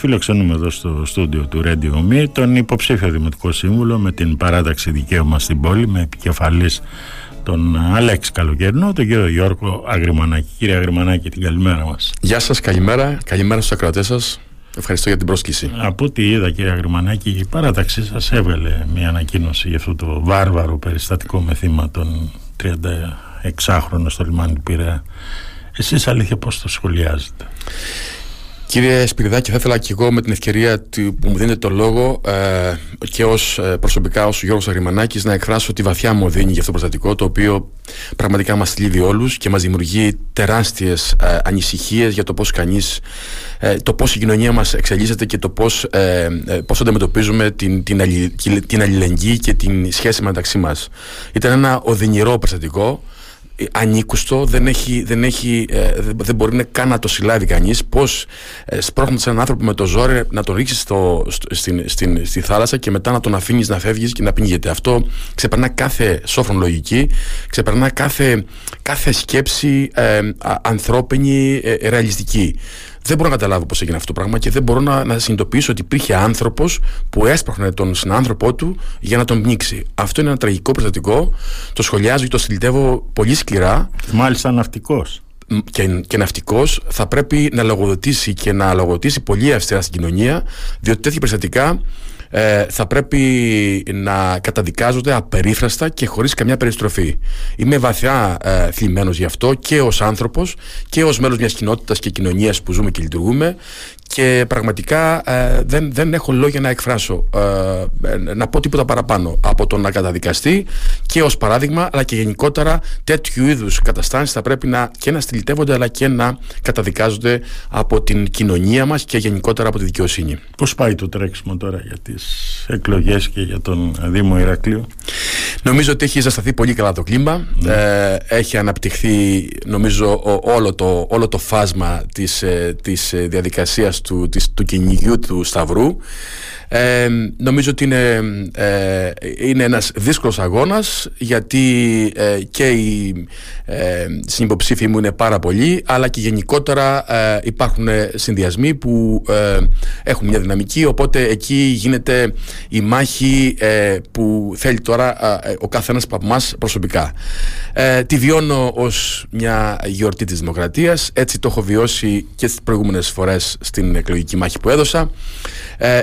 Φιλοξενούμε εδώ στο στούντιο του Radio Me τον υποψήφιο Δημοτικό Σύμβουλο με την παράταξη δικαίωμα στην πόλη με επικεφαλής τον Αλέξη Καλοκαιρινό, τον κύριο Γιώργο Αγριμανάκη. Κύριε Αγριμανάκη, την καλημέρα μας. Γεια σας, καλημέρα. Καλημέρα στους ακροατές σας. Ευχαριστώ για την πρόσκληση. Από ό,τι είδα κύριε Αγριμανάκη, η παράταξη σας έβγαλε μια ανακοίνωση για αυτό το βάρβαρο περιστατικό με θύμα των 36χρονων στο λιμάνι του Πειραιά. Εσείς αλήθεια πώς το σχολιάζετε; Κύριε Σπυριδάκη, θα ήθελα και εγώ με την ευκαιρία που μου δίνετε το λόγο ε, και ως ε, προσωπικά ως Γιώργος Αρημανάκης να εκφράσω τη βαθιά μου οδύνη για αυτό το προστατικό το οποίο πραγματικά μας θλίβει όλους και μας δημιουργεί τεράστιες ε, ανησυχίες για το πώς κανείς, ε, το πώς η κοινωνία μας εξελίσσεται και το πώς, ε, ε πώς αντιμετωπίζουμε την, την, την αλληλεγγύη και την σχέση μεταξύ μας. Ήταν ένα οδυνηρό προστατικό ανήκουστο, δεν, έχει, δεν, έχει, ε, δεν μπορεί να καν να το συλλάβει κανείς. Πώς ε, έναν άνθρωπο με το ζόρι να τον ρίξεις στο, στην, στην, στη θάλασσα και μετά να τον αφήνεις να φεύγεις και να πνίγεται. Αυτό ξεπερνά κάθε σόφρον λογική, ξεπερνά κάθε, κάθε σκέψη ε, ανθρώπινη, ε, ρεαλιστική. Δεν μπορώ να καταλάβω πώς έγινε αυτό το πράγμα και δεν μπορώ να, να συνειδητοποιήσω ότι υπήρχε άνθρωπος που έσπροχνε τον συνάνθρωπό του για να τον πνίξει. Αυτό είναι ένα τραγικό περιστατικό. Το σχολιάζω και το συλλητεύω πολύ σκληρά. Μάλιστα ναυτικός. Και, και ναυτικός θα πρέπει να λογοδοτήσει και να λογοδοτήσει πολύ αυστηρά στην κοινωνία, διότι τέτοια περιστατικά ε, θα πρέπει να καταδικάζονται απερίφραστα και χωρίς καμιά περιστροφή. Είμαι βαθιά ε, θλιμμένος γι' αυτό και ως άνθρωπος και ως μέλος μιας κοινότητας και κοινωνίας που ζούμε και λειτουργούμε και πραγματικά ε, δεν, δεν έχω λόγια να εκφράσω ε, να πω τίποτα παραπάνω από το να καταδικαστεί και ως παράδειγμα αλλά και γενικότερα τέτοιου είδους καταστάσεις θα πρέπει να, και να στυλιτεύονται αλλά και να καταδικάζονται από την κοινωνία μας και γενικότερα από τη δικαιοσύνη. Πώς πάει το τρέξιμο τώρα για τις εκλογές και για τον Δήμο Ηρακλείου; Νομίζω ότι έχει ζεσταθεί πολύ καλά το κλίμα ναι. ε, έχει αναπτυχθεί νομίζω όλο το, όλο το φάσμα της, της διαδικασίας του, της, του κυνηγιού του Σταυρού. Ε, νομίζω ότι είναι, ε, είναι ένας δύσκολος αγώνας γιατί ε, και οι ε, συνυποψήφοι μου είναι πάρα πολλοί αλλά και γενικότερα ε, υπάρχουν συνδυασμοί που ε, έχουν μια δυναμική. Οπότε εκεί γίνεται η μάχη που θέλει τώρα ο καθένας από εμάς προσωπικά. τη βιώνω ως μια γιορτή της δημοκρατίας. Έτσι το έχω βιώσει και τις προηγούμενες φορές στην εκλογική μάχη που έδωσα.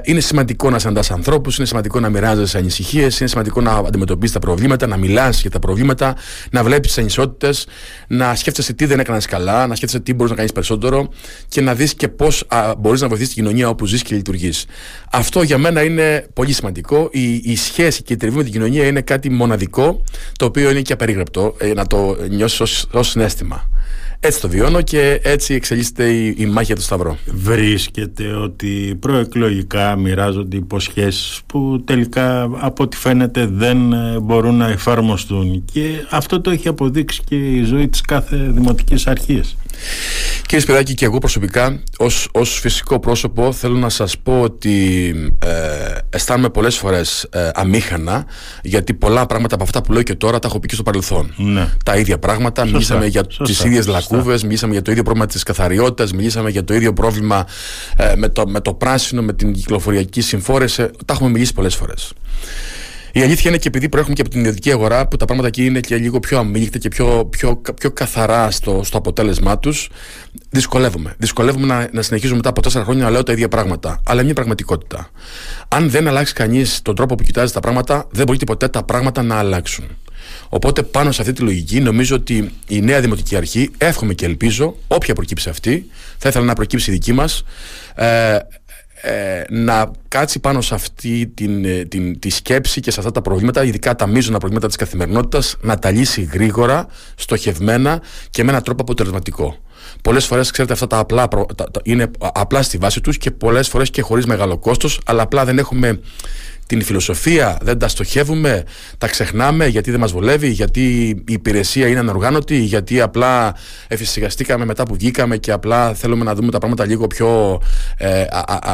είναι σημαντικό σημαντικό να συναντάς ανθρώπους, είναι σημαντικό να μοιράζεσαι ανησυχίες, είναι σημαντικό να αντιμετωπίσεις τα προβλήματα, να μιλάς για τα προβλήματα, να βλέπεις τις ανισότητες, να σκέφτεσαι τι δεν έκανες καλά, να σκέφτεσαι τι μπορείς να κάνεις περισσότερο και να δεις και πώς μπορείς να βοηθήσεις την κοινωνία όπου ζεις και λειτουργείς. Αυτό για μένα είναι πολύ σημαντικό. Η, η σχέση και η τριβή με την κοινωνία είναι κάτι μοναδικό, το οποίο είναι και απερίγραπτο, ε, να το νιώσεις ως συνέστημα. Έτσι το βιώνω και έτσι εξελίσσεται η, η μάχη του Σταυρό. Βρίσκεται ότι προεκλογικά μοιράζονται υποσχέσεις που τελικά από ό,τι φαίνεται δεν ε, μπορούν να εφαρμοστούν και αυτό το έχει αποδείξει και η ζωή της κάθε δημοτικής αρχής. Κύριε Σπυράκη και εγώ προσωπικά ως, ως φυσικό πρόσωπο θέλω να σας πω ότι ε, αισθάνομαι πολλές φορές ε, αμήχανα γιατί πολλά πράγματα από αυτά που λέω και τώρα τα έχω πει και στο παρελθόν. Ναι. Τα ίδια πράγματα, σωστά, μιλήσαμε για σωστά, τις ίδιες λακκούβες, μιλήσαμε για το ίδιο πρόβλημα της καθαριότητας, μιλήσαμε για το ίδιο πρόβλημα ε, με, το, με το πράσινο, με την κυκλοφοριακή συμφόρεση, τα έχουμε μιλήσει πολλές φορές. Η αλήθεια είναι και επειδή προέρχομαι και από την ιδιωτική αγορά, που τα πράγματα εκεί είναι και λίγο πιο αμήλικτα και πιο, πιο, πιο καθαρά στο, στο αποτέλεσμά τους, δυσκολεύομαι. Δυσκολεύομαι να, να συνεχίζω μετά από τέσσερα χρόνια να λέω τα ίδια πράγματα. Αλλά είναι μια πραγματικότητα. Αν δεν αλλάξει κανείς τον τρόπο που κοιτάζει τα πράγματα, δεν μπορεί ποτέ τα πράγματα να αλλάξουν. Οπότε πάνω σε αυτή τη λογική νομίζω ότι η νέα Δημοτική Αρχή, εύχομαι και ελπίζω, όποια προκύψει αυτή, θα ήθελα να προκύψει η δική μας, ε, ε, να κάτσει πάνω σε αυτή την, ε, την, τη σκέψη και σε αυτά τα προβλήματα, ειδικά τα μείζωνα προβλήματα της καθημερινότητας, να τα λύσει γρήγορα, στοχευμένα και με έναν τρόπο αποτελεσματικό. Πολλές φορές, ξέρετε, αυτά τα απλά είναι απλά στη βάση τους και πολλές φορές και χωρίς μεγάλο κόστος, αλλά απλά δεν έχουμε την φιλοσοφία, δεν τα στοχεύουμε, τα ξεχνάμε γιατί δεν μας βολεύει, γιατί η υπηρεσία είναι ανοργάνωτη, γιατί απλά εφησυχαστήκαμε μετά που βγήκαμε και απλά θέλουμε να δούμε τα πράγματα λίγο πιο ε,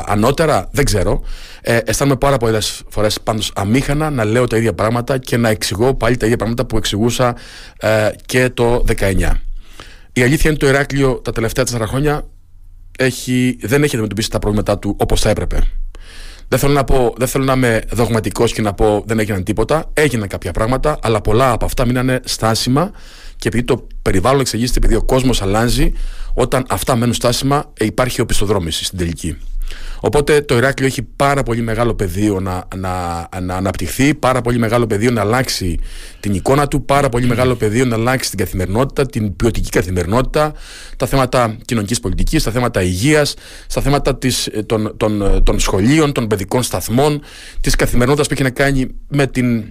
ανώτερα, δεν ξέρω. Ε, αισθάνομαι πάρα πολλές φορές πάντως αμήχανα να λέω τα ίδια πράγματα και να εξηγώ πάλι τα ίδια πράγματα που εξηγούσα ε, και το 19. Η αλήθεια είναι το Ηράκλειο τα τελευταία τέσσερα χρόνια έχει, δεν έχει αντιμετωπίσει τα προβλήματά του όπως θα έπρεπε. Δεν θέλω, να πω, δεν θέλω να είμαι δογματικός και να πω δεν έγιναν τίποτα. Έγιναν κάποια πράγματα, αλλά πολλά από αυτά μείνανε στάσιμα και επειδή το περιβάλλον εξηγείται, επειδή ο κόσμος αλλάζει, όταν αυτά μένουν στάσιμα, ε, υπάρχει οπισθοδρόμηση στην τελική. Οπότε το Ηράκλειο έχει πάρα πολύ μεγάλο πεδίο να, να, να αναπτυχθεί, πάρα πολύ μεγάλο πεδίο να αλλάξει την εικόνα του, πάρα πολύ μεγάλο πεδίο να αλλάξει την καθημερινότητα, την ποιοτική καθημερινότητα, τα θέματα κοινωνικής πολιτικής, τα θέματα υγείας, στα θέματα της, ε, των, των, ε, των σχολείων, των παιδικών σταθμών, της καθημερινότητας που έχει να κάνει με την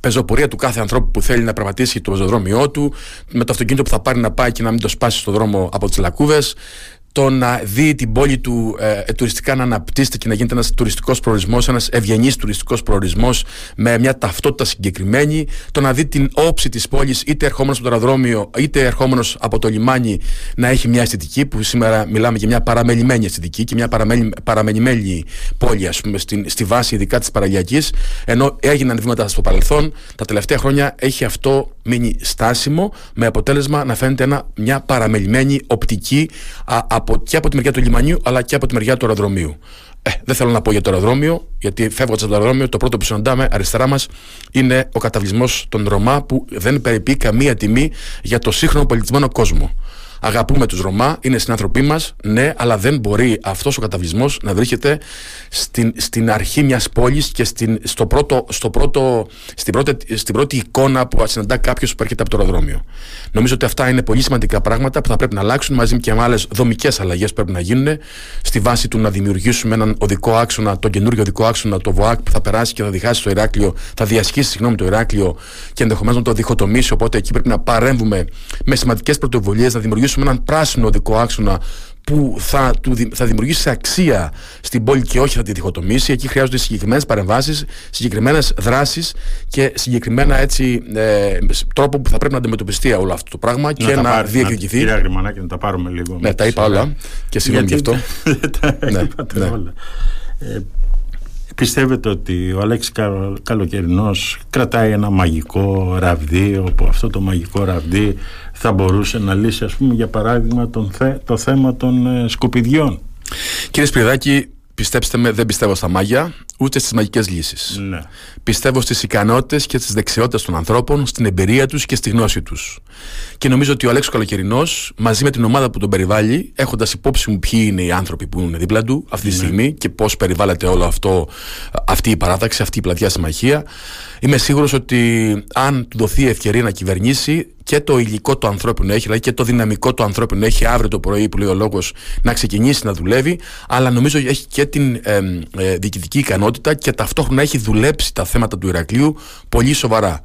πεζοπορία του κάθε ανθρώπου που θέλει να πραγματίσει το πεζοδρόμιό του, με το αυτοκίνητο που θα πάρει να πάει και να μην το σπάσει στο δρόμο από τις λακκούβες, το να δει την πόλη του ε, ε, τουριστικά να αναπτύσσεται και να γίνεται ένας τουριστικός προορισμός, ένας ευγενής τουριστικός προορισμός με μια ταυτότητα συγκεκριμένη, το να δει την όψη της πόλης, είτε ερχόμενος από το αεροδρόμιο, είτε ερχόμενος από το λιμάνι, να έχει μια αισθητική, που σήμερα μιλάμε για μια παραμελημένη αισθητική και μια παραμελημένη πόλη, ας πούμε, στη, στη βάση ειδικά της παραλιακή, ενώ έγιναν βήματα στο παρελθόν, τα τελευταία χρόνια έχει αυτό μείνει στάσιμο, με αποτέλεσμα να φαίνεται ένα, μια παραμελημένη οπτική α, από, και από τη μεριά του λιμανιού αλλά και από τη μεριά του αεροδρομίου. Ε, δεν θέλω να πω για το αεροδρόμιο, γιατί φεύγοντας από το αεροδρόμιο, το πρώτο που συναντάμε αριστερά μας είναι ο καταβλισμός των Ρωμά, που δεν περιπεί καμία τιμή για το σύγχρονο πολιτισμένο κόσμο. Αγαπούμε τους Ρωμά, είναι συνάνθρωποι μας, ναι, αλλά δεν μπορεί αυτός ο καταβλισμός να βρίσκεται στην, στην αρχή μιας πόλης και στην, στο πρώτο, στο πρώτο, στην, πρώτη, στην πρώτη εικόνα που συναντά κάποιος που έρχεται από το αεροδρόμιο. Νομίζω ότι αυτά είναι πολύ σημαντικά πράγματα που θα πρέπει να αλλάξουν μαζί και με άλλες δομικές αλλαγές που πρέπει να γίνουν στη βάση του να δημιουργήσουμε έναν οδικό άξονα, τον καινούριο οδικό άξονα, το ΒΟΑΚ που θα περάσει και θα διχάσει το Ηράκλειο, θα διασχίσει συγγνώμη το Ηράκλειο και ενδεχομένως να το διχοτομήσει. Οπότε εκεί πρέπει να παρέμβουμε με σημαντικές πρωτοβουλίες, να δημιουργήσουμε δημιουργήσουμε έναν πράσινο οδικό άξονα που θα, του, θα δημιουργήσει αξία στην πόλη και όχι θα τη διχοτομήσει. Εκεί χρειάζονται συγκεκριμένες παρεμβάσεις, συγκεκριμένες δράσεις και συγκεκριμένα έτσι, ε, τρόπο που θα πρέπει να αντιμετωπιστεί όλο αυτό το πράγμα και να, διεκδικηθεί. Κύριε Αγριμανάκη, να τα πάρουμε λίγο. Ναι, τα είπα όλα και συγγνώμη γι' αυτό. τα ναι, είπατε ναι. όλα. Ε, Πιστεύετε ότι ο Αλέξης Καλοκαιρινός κρατάει ένα μαγικό ραβδί όπου αυτό το μαγικό ραβδί θα μπορούσε να λύσει ας πούμε για παράδειγμα τον το θέμα των ε, σκουπιδιών. Κύριε Σπυρδάκη, πιστέψτε με δεν πιστεύω στα μάγια ούτε στις μαγικές λύσεις. Ναι. Πιστεύω στις ικανότητες και στις δεξιότητες των ανθρώπων, στην εμπειρία τους και στη γνώση τους. Και νομίζω ότι ο Αλέξος Καλοκαιρινός μαζί με την ομάδα που τον περιβάλλει, έχοντας υπόψη μου ποιοι είναι οι άνθρωποι που είναι δίπλα του αυτή τη ναι. στιγμή και πώς περιβάλλεται όλο αυτό, αυτή η παράταξη, αυτή η πλατιά συμμαχία, είμαι σίγουρος ότι αν του δοθεί ευκαιρία να κυβερνήσει και το υλικό το ανθρώπινο έχει, δηλαδή και το δυναμικό το ανθρώπινο έχει αύριο το πρωί που λέει ο λόγος να ξεκινήσει να δουλεύει, αλλά νομίζω έχει και την ε, ε, διοικητική ικανότητα και ταυτόχρονα έχει δουλέψει τα θέματα του Ηρακλείου πολύ σοβαρά.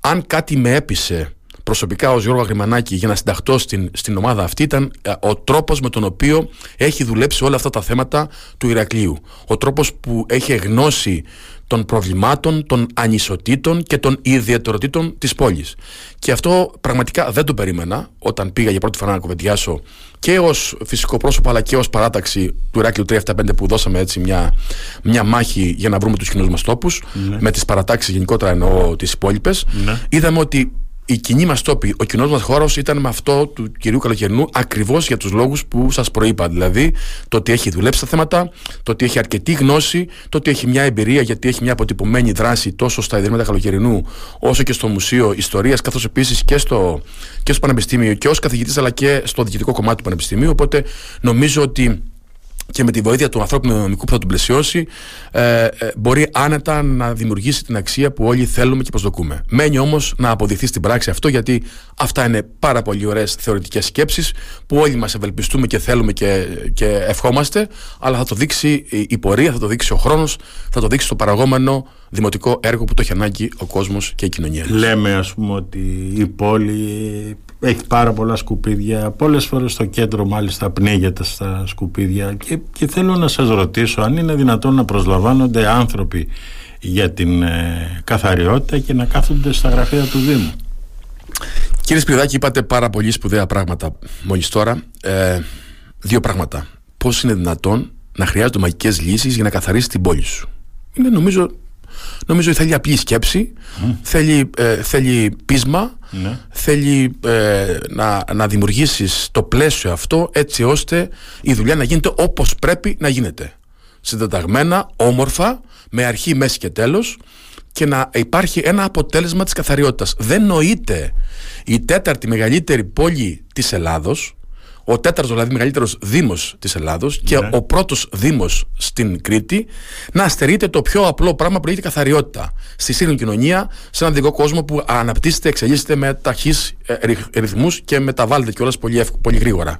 Αν κάτι με έπεισε προσωπικά ως Γιώργο Αγριμανάκη για να συνταχτώ στην, στην ομάδα αυτή ήταν ε, ο τρόπος με τον οποίο έχει δουλέψει όλα αυτά τα θέματα του Ηρακλείου. Ο τρόπος που έχει γνώσει των προβλημάτων, των ανισοτήτων και των ιδιαιτεροτήτων της πόλης. Και αυτό πραγματικά δεν το περίμενα όταν πήγα για πρώτη φορά να κουβεντιάσω και ως φυσικό πρόσωπο αλλά και ως παράταξη του Ηράκλειου 375 που δώσαμε έτσι μια, μια μάχη για να βρούμε τους κοινούς μας τόπους ναι. με τις παρατάξεις γενικότερα εννοώ τις υπόλοιπες. Ναι. Είδαμε ότι η κοινή μας τόπη, ο κοινός μας χώρος ήταν με αυτό του κυρίου Καλοκαιρινού ακριβώς για τους λόγους που σας προείπα. Δηλαδή το ότι έχει δουλέψει τα θέματα, το ότι έχει αρκετή γνώση, το ότι έχει μια εμπειρία γιατί έχει μια αποτυπωμένη δράση τόσο στα Ιδρύματα Καλοκαιρινού όσο και στο Μουσείο Ιστορίας, καθώς επίσης και στο, και στο Πανεπιστήμιο και ως καθηγητής αλλά και στο διοικητικό κομμάτι του Πανεπιστημίου. Οπότε νομίζω ότι και με τη βοήθεια του ανθρώπινου νομικού που θα τον πλαισιώσει, ε, ε, μπορεί άνετα να δημιουργήσει την αξία που όλοι θέλουμε και προσδοκούμε. Μένει όμως να αποδειχθεί στην πράξη αυτό, γιατί αυτά είναι πάρα πολύ ωραίες θεωρητικές σκέψεις που όλοι μας ευελπιστούμε και θέλουμε και, και ευχόμαστε, αλλά θα το δείξει η πορεία, θα το δείξει ο χρόνος, θα το δείξει το παραγόμενο δημοτικό έργο που το έχει ανάγκη ο κόσμος και η κοινωνία. Λέμε, ας πούμε, ότι η πόλη έχει πάρα πολλά σκουπίδια. Πολλές φορές στο κέντρο μάλιστα πνίγεται στα σκουπίδια και, και θέλω να σας ρωτήσω αν είναι δυνατόν να προσλαμβάνονται άνθρωποι για την ε, καθαριότητα και να κάθονται στα γραφεία του Δήμου. Κύριε Σπυρδάκη, είπατε πάρα πολύ σπουδαία πράγματα μόλις τώρα. Ε, δύο πράγματα. Πώς είναι δυνατόν να χρειάζονται μαγικές λύσεις για να καθαρίσει την πόλη σου; Είναι νομίζω Νομίζω ότι θέλει απλή σκέψη, θέλει, ε, θέλει πείσμα, ναι. θέλει ε, να, να δημιουργήσεις το πλαίσιο αυτό έτσι ώστε η δουλειά να γίνεται όπως πρέπει να γίνεται. Συντεταγμένα, όμορφα, με αρχή, μέση και τέλος και να υπάρχει ένα αποτέλεσμα της καθαριότητας. Δεν νοείται η τέταρτη μεγαλύτερη πόλη της Ελλάδος ο τέταρτος δηλαδή μεγαλύτερος Δήμος της Ελλάδος και ναι. ο πρώτος Δήμος στην Κρήτη να αστερείται το πιο απλό πράγμα που λέγεται καθαριότητα. Στη σύγχρονη κοινωνία, σε έναν δικό κόσμο που αναπτύσσεται, εξελίσσεται με ταχύς ε, ρυθμούς και μεταβάλλεται κιόλας πολύ, πολύ γρήγορα.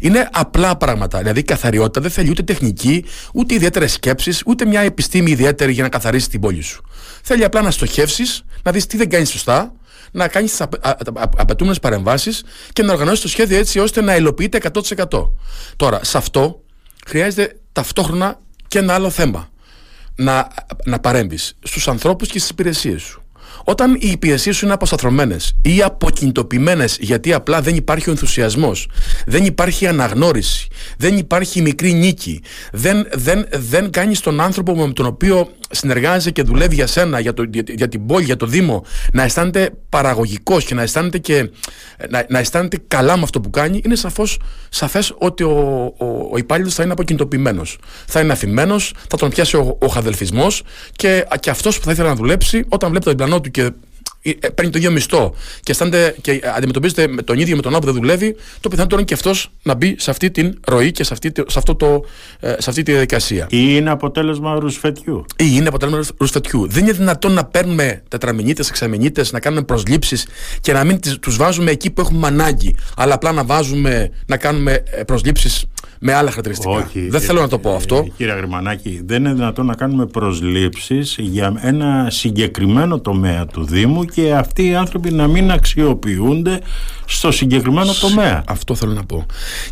Είναι απλά πράγματα. Δηλαδή, η καθαριότητα δεν θέλει ούτε τεχνική, ούτε ιδιαίτερες σκέψεις, ούτε μια επιστήμη ιδιαίτερη για να καθαρίσει την πόλη σου. Θέλει απλά να στοχεύσεις, να δεις τι δεν κάνεις σωστά, να κάνεις τι απαιτούμενες παρεμβάσεις και να οργανώσεις το σχέδιο έτσι ώστε να υλοποιείται 100%. Τώρα, σε αυτό χρειάζεται ταυτόχρονα και ένα άλλο θέμα. Να, να παρέμβεις στους ανθρώπους και στις υπηρεσίες σου. Όταν οι υπηρεσίες σου είναι αποσταθρωμένε ή αποκινητοποιημένες γιατί απλά δεν υπάρχει ο ενθουσιασμός, δεν υπάρχει αναγνώριση, δεν υπάρχει μικρή νίκη, δεν, δεν, δεν κάνεις τον άνθρωπο με τον οποίο συνεργάζεσαι και δουλεύεις για σένα, για, το, για, την πόλη, για το Δήμο, να αισθάνεται παραγωγικός και να αισθάνεται, και, να, να αισθάνεται καλά με αυτό που κάνει, είναι σαφώς, σαφές ότι ο, ο, ο υπάλληλος θα είναι αποκινητοποιημένος. Θα είναι αφημένος, θα τον πιάσει ο, ο χαδελφισμός και, και αυτός που θα ήθελε να δουλέψει, όταν βλέπει το διπλανό του και ε, ε, παίρνει το ίδιο μισθό και, αισθάνεται, και αντιμετωπίζεται με τον ίδιο με τον άνθρωπο που δεν δουλεύει, το πιθανότερο είναι και αυτός να μπει σε αυτή την ροή και σε αυτή, σε αυτό το, ε, σε αυτή τη διαδικασία. Ή είναι αποτέλεσμα ρουσφετιού. Ή είναι αποτέλεσμα ρουσφετιού. Δεν είναι δυνατόν να παίρνουμε τετραμενίτε, εξαμενίτε, να κάνουμε προσλήψεις και να μην τους βάζουμε εκεί που έχουμε ανάγκη, αλλά απλά να βάζουμε, να κάνουμε προσλήψεις με άλλα χαρακτηριστικά. Όχι, δεν θέλω να το πω αυτό. Κύριε Γρημανάκη, δεν είναι δυνατόν να κάνουμε προσλήψεις για ένα συγκεκριμένο τομέα του Δήμου και αυτοί οι άνθρωποι να μην αξιοποιούνται στο συγκεκριμένο τομέα. Αυτό θέλω να πω.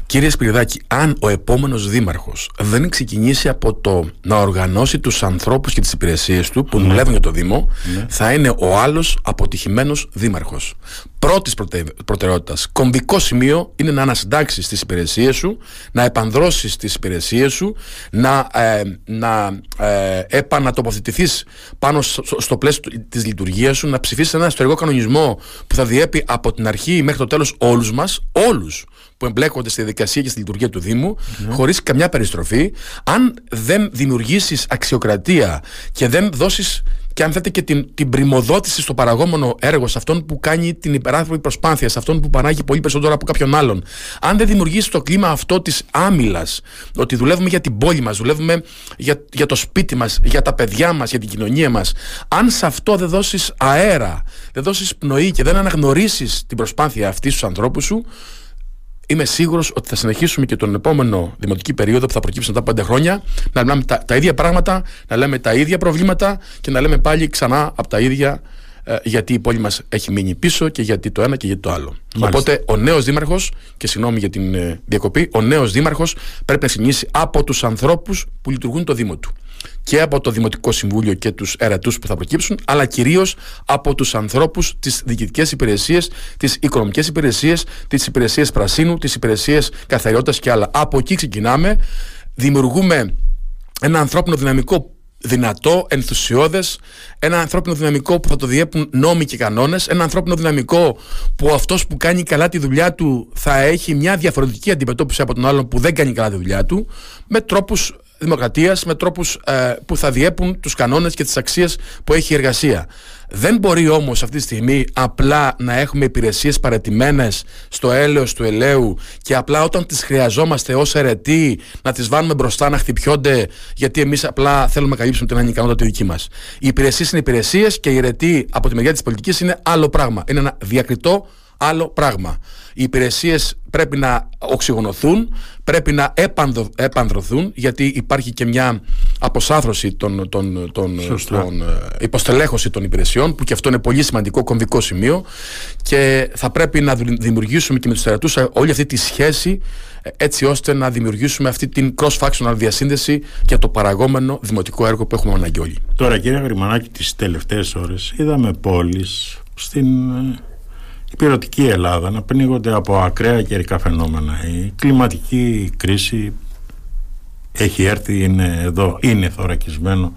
Κύριε Σπυριδάκη, αν ο επόμενος δήμαρχος δεν ξεκινήσει από το να οργανώσει τους ανθρώπους και τις υπηρεσίες του που ναι. δουλεύουν για το Δήμο, ναι. θα είναι ο άλλος αποτυχημένος δήμαρχος. Πρώτης προτε... προτεραιότητας, κομβικό σημείο είναι να ανασυντάξεις τις υπηρεσίες σου, να επανδρώσεις τις υπηρεσίες σου, να, ε, να ε, επανατοποθετηθείς πάνω στο, πλαίσιο της λειτουργίας σου, να ψηφίσεις ένα ιστορικό κανονισμό που θα διέπει από την αρχή μέχρι το τέλος όλους μας, όλους που εμπλέκονται στη διαδικασία και στη λειτουργία του Δήμου, ναι. χωρίς καμιά περιστροφή. Αν δεν δημιουργήσεις αξιοκρατία και δεν δώσεις και αν θέλετε και την, την πρημοδότηση στο παραγόμενο έργο, σε αυτόν που κάνει την υπεράνθρωπη προσπάθεια, σε αυτόν που παράγει πολύ περισσότερο από κάποιον άλλον, αν δεν δημιουργήσει το κλίμα αυτό της άμυλας, ότι δουλεύουμε για την πόλη μας, δουλεύουμε για, για το σπίτι μας, για τα παιδιά μας, για την κοινωνία μας, αν σε αυτό δεν δώσεις αέρα, δεν δώσεις πνοή και δεν αναγνωρίσεις την προσπάθεια αυτή στους ανθρώπους σου, είμαι σίγουρος ότι θα συνεχίσουμε και τον επόμενο δημοτική περίοδο που θα προκύψει μετά πέντε χρόνια να λέμε τα, τα ίδια πράγματα, να λέμε τα ίδια προβλήματα και να λέμε πάλι ξανά από τα ίδια ε, γιατί η πόλη μας έχει μείνει πίσω και γιατί το ένα και γιατί το άλλο. Οπότε ο νέος δήμαρχος, και συγγνώμη για την ε, διακοπή, ο νέος δήμαρχος πρέπει να ξεκινήσει από τους ανθρώπους που λειτουργούν το Δήμο του και από το Δημοτικό Συμβούλιο και τους ερετούς που θα προκύψουν, αλλά κυρίως από τους ανθρώπους, τις διοικητικές υπηρεσίες, τις οικονομικές υπηρεσίες, τις υπηρεσίες πρασίνου, τις υπηρεσίες καθαριότητας και άλλα. Από εκεί ξεκινάμε, δημιουργούμε ένα ανθρώπινο δυναμικό δυνατό, ενθουσιώδες, ένα ανθρώπινο δυναμικό που θα το διέπουν νόμοι και κανόνες, ένα ανθρώπινο δυναμικό που αυτός που κάνει καλά τη δουλειά του θα έχει μια διαφορετική αντιμετώπιση από τον άλλον που δεν κάνει καλά τη δουλειά του, με τρόπους δημοκρατίας με τρόπους ε, που θα διέπουν τους κανόνες και τις αξίες που έχει η εργασία. Δεν μπορεί όμως αυτή τη στιγμή απλά να έχουμε υπηρεσίες παρετημένες στο έλεος του ελαίου και απλά όταν τις χρειαζόμαστε ως αιρετοί να τις βάλουμε μπροστά να χτυπιόνται γιατί εμείς απλά θέλουμε να καλύψουμε την ανικανότητα τη δική μας. Οι υπηρεσίες είναι υπηρεσίες και οι αιρετοί από τη μεριά της πολιτικής είναι άλλο πράγμα. Είναι ένα διακριτό άλλο πράγμα. Οι υπηρεσίες πρέπει να οξυγονωθούν, πρέπει να επανδρωθούν, γιατί υπάρχει και μια αποσάθρωση των, των, των, των ε, υποστελέχωση των υπηρεσιών, που και αυτό είναι πολύ σημαντικό κομβικό σημείο. Και θα πρέπει να δημιουργήσουμε και με τους θερατού όλη αυτή τη σχέση, ε, έτσι ώστε να δημιουργήσουμε αυτή την cross-functional διασύνδεση για το παραγόμενο δημοτικό έργο που έχουμε αναγκή όλοι. Τώρα, κύριε Γρημανάκη, τις τελευταίες ώρες είδαμε πόλεις στην ε, η πυρωτική Ελλάδα να πνίγονται από ακραία καιρικά φαινόμενα. Η κλιματική κρίση έχει έρθει, είναι εδώ, είναι θωρακισμένο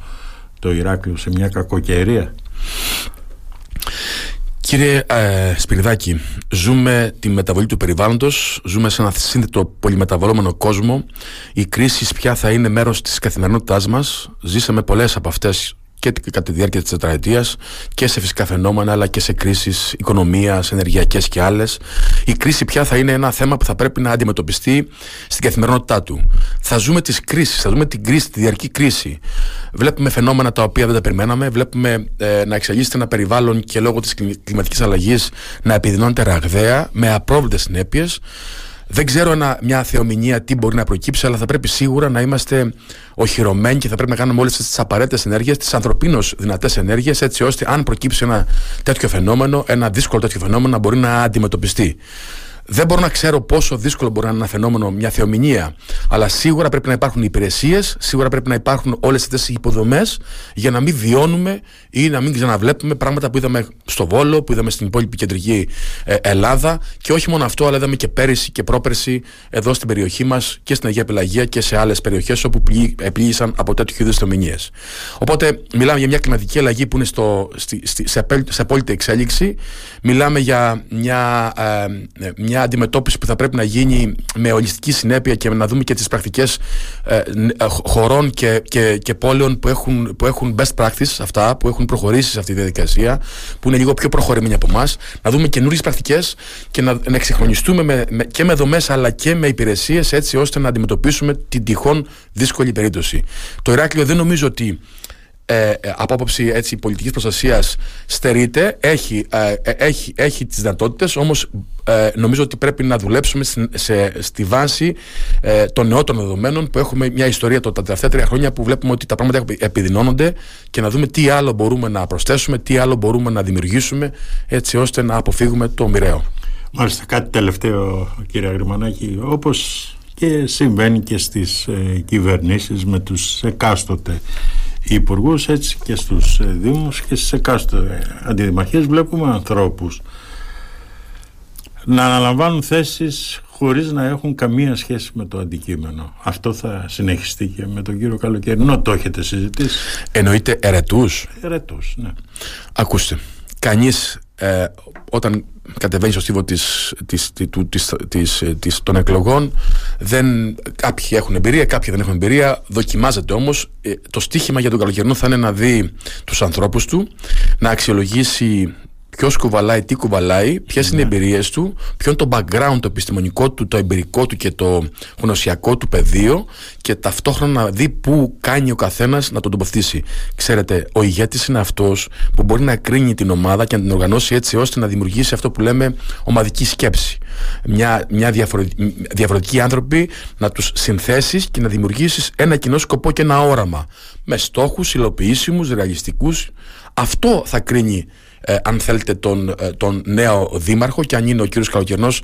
το Ηράκλειο σε μια κακοκαιρία. Κύριε ε, Σπυριδάκη, ζούμε τη μεταβολή του περιβάλλοντος, ζούμε σε ένα σύνθετο πολυμεταβολόμενο κόσμο. Οι κρίσεις πια θα είναι μέρος της καθημερινότητάς μας. Ζήσαμε πολλές από αυτές και κατά τη διάρκεια της τετραετίας και σε φυσικά φαινόμενα αλλά και σε κρίσεις οικονομίας, ενεργειακές και άλλες. Η κρίση πια θα είναι ένα θέμα που θα πρέπει να αντιμετωπιστεί στην καθημερινότητά του. Θα ζούμε τις κρίσεις, θα δούμε την κρίση, τη διαρκή κρίση. Βλέπουμε φαινόμενα τα οποία δεν τα περιμέναμε, βλέπουμε ε, να εξελίσσεται ένα περιβάλλον και λόγω της κλιματικής αλλαγής να επιδεινώνεται ραγδαία με απρόβλητες συνέπειες. Δεν ξέρω ένα, μια θεομηνία τι μπορεί να προκύψει, αλλά θα πρέπει σίγουρα να είμαστε οχυρωμένοι και θα πρέπει να κάνουμε όλες τις απαραίτητες ενέργειες, τις ανθρωπίνως δυνατές ενέργειες, έτσι ώστε αν προκύψει ένα τέτοιο φαινόμενο, ένα δύσκολο τέτοιο φαινόμενο, να μπορεί να αντιμετωπιστεί. Δεν μπορώ να ξέρω πόσο δύσκολο μπορεί να είναι ένα φαινόμενο, μια θεομηνία, αλλά σίγουρα πρέπει να υπάρχουν υπηρεσίες, σίγουρα πρέπει να υπάρχουν όλες αυτές οι υποδομές για να μην βιώνουμε ή να μην ξαναβλέπουμε πράγματα που είδαμε στο Βόλο, που είδαμε στην υπόλοιπη κεντρική ε, Ελλάδα και όχι μόνο αυτό, αλλά είδαμε και πέρυσι και πρόπερσι εδώ στην περιοχή μας και στην Αγία Πελαγία και σε άλλες περιοχές όπου πλήγησαν από τέτοιου είδους θεομηνίες. Οπότε μιλάμε για μια κλιματική αλλαγή που είναι στο, στη, στη, σε, σε απόλυτη εξέλιξη. Μιλάμε για μια, ε, μια αντιμετώπιση που θα πρέπει να γίνει με ολιστική συνέπεια και να δούμε και τις πρακτικές ε, ε, χωρών και, και, και πόλεων που έχουν, που έχουν best practice αυτά, που έχουν προχωρήσει σε αυτή τη διαδικασία, που είναι λίγο πιο προχωρημένοι από εμάς, να δούμε καινούριες πρακτικές και να, να εξυγχρονιστούμε με, με, και με δομές αλλά και με υπηρεσίες έτσι ώστε να αντιμετωπίσουμε την τυχόν δύσκολη περίπτωση. Το Ηράκλειο δεν νομίζω ότι ε, ε, από άποψη έτσι, πολιτικής προστασίας στερείται, έχει, ε, ε έχει, έχει τις δυνατότητες, όμως ε, νομίζω ότι πρέπει να δουλέψουμε στη, σε, στη βάση ε, των νεότερων δεδομένων που έχουμε μια ιστορία το, τα τελευταία τρία χρόνια που βλέπουμε ότι τα πράγματα επιδεινώνονται και να δούμε τι άλλο μπορούμε να προσθέσουμε, τι άλλο μπορούμε να δημιουργήσουμε έτσι ώστε να αποφύγουμε το μοιραίο. Μάλιστα κάτι τελευταίο κύριε Αγριμανάκη, όπως και συμβαίνει και στις ε, κυβερνήσεις με τους εκάστοτε υπουργούς έτσι και στους ε, δήμους και στις εκάστοτε αντιδημαρχίες βλέπουμε ανθρώπους να αναλαμβάνουν θέσεις χωρίς να έχουν καμία σχέση με το αντικείμενο. Αυτό θα συνεχιστεί και με τον κύριο Καλοκαιρινό. Το έχετε συζητήσει. Εννοείται ερετούς. Ερετούς, ναι. Ακούστε, κανείς ε, όταν κατεβαίνει στο στίβο της, της, της, της, της, των εκλογών δεν, κάποιοι έχουν εμπειρία, κάποιοι δεν έχουν εμπειρία δοκιμάζεται όμως. Ε, το στίχημα για τον καλοκαιρινό θα είναι να δει τους ανθρώπους του να αξιολογήσει ποιος κουβαλάει, τι κουβαλάει, ποιες είναι οι ναι. εμπειρίες του, ποιο είναι το background, το επιστημονικό του, το εμπειρικό του και το γνωσιακό του πεδίο και ταυτόχρονα να δει πού κάνει ο καθένας να τον τοποθετήσει. Ξέρετε, ο ηγέτης είναι αυτός που μπορεί να κρίνει την ομάδα και να την οργανώσει έτσι ώστε να δημιουργήσει αυτό που λέμε ομαδική σκέψη. Μια, μια διαφορετική άνθρωποι να τους συνθέσεις και να δημιουργήσεις ένα κοινό σκοπό και ένα όραμα. Με στόχους υλοποιήσιμους, ρεαλιστικούς. Αυτό θα κρίνει ε, αν θέλετε τον, ε, τον νέο δήμαρχο και αν είναι ο κύριος Καλοκαιρνός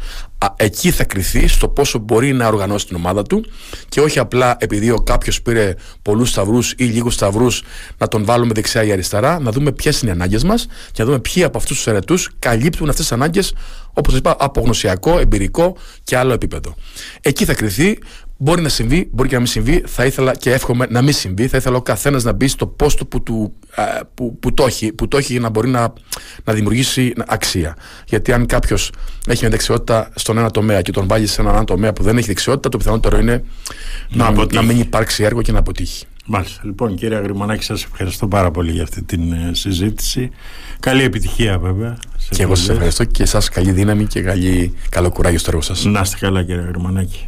εκεί θα κριθεί στο πόσο μπορεί να οργανώσει την ομάδα του και όχι απλά επειδή ο κάποιος πήρε πολλούς σταυρούς ή λίγους σταυρούς να τον βάλουμε δεξιά ή αριστερά να δούμε ποιες είναι οι ανάγκες μας και να δούμε ποιοι από αυτούς τους ερετούς καλύπτουν αυτές τις ανάγκες όπως είπα από γνωσιακό, εμπειρικό και άλλο επίπεδο. Εκεί θα κριθεί Μπορεί να συμβεί, μπορεί και να μην συμβεί. Θα ήθελα και εύχομαι να μην συμβεί. Θα ήθελα ο καθένας να μπει στο πόστο που, του, που, που, το έχει, που το έχει για να μπορεί να, να δημιουργήσει αξία. Γιατί αν κάποιος έχει μια δεξιότητα στον ένα τομέα και τον βάλει σε έναν τομέα που δεν έχει δεξιότητα, το πιθανότερο είναι να, να, να μην υπάρξει έργο και να αποτύχει. Μάλιστα. Λοιπόν, κύριε Αγριμανάκη, σας ευχαριστώ πάρα πολύ για αυτή την ε, συζήτηση. Καλή επιτυχία, βέβαια. Και εγώ σας ευχαριστώ και εσάς καλή δύναμη και καλή, καλό κουράγιο στο έργο σας. Να είστε καλά, κύριε Αγριμανάκη.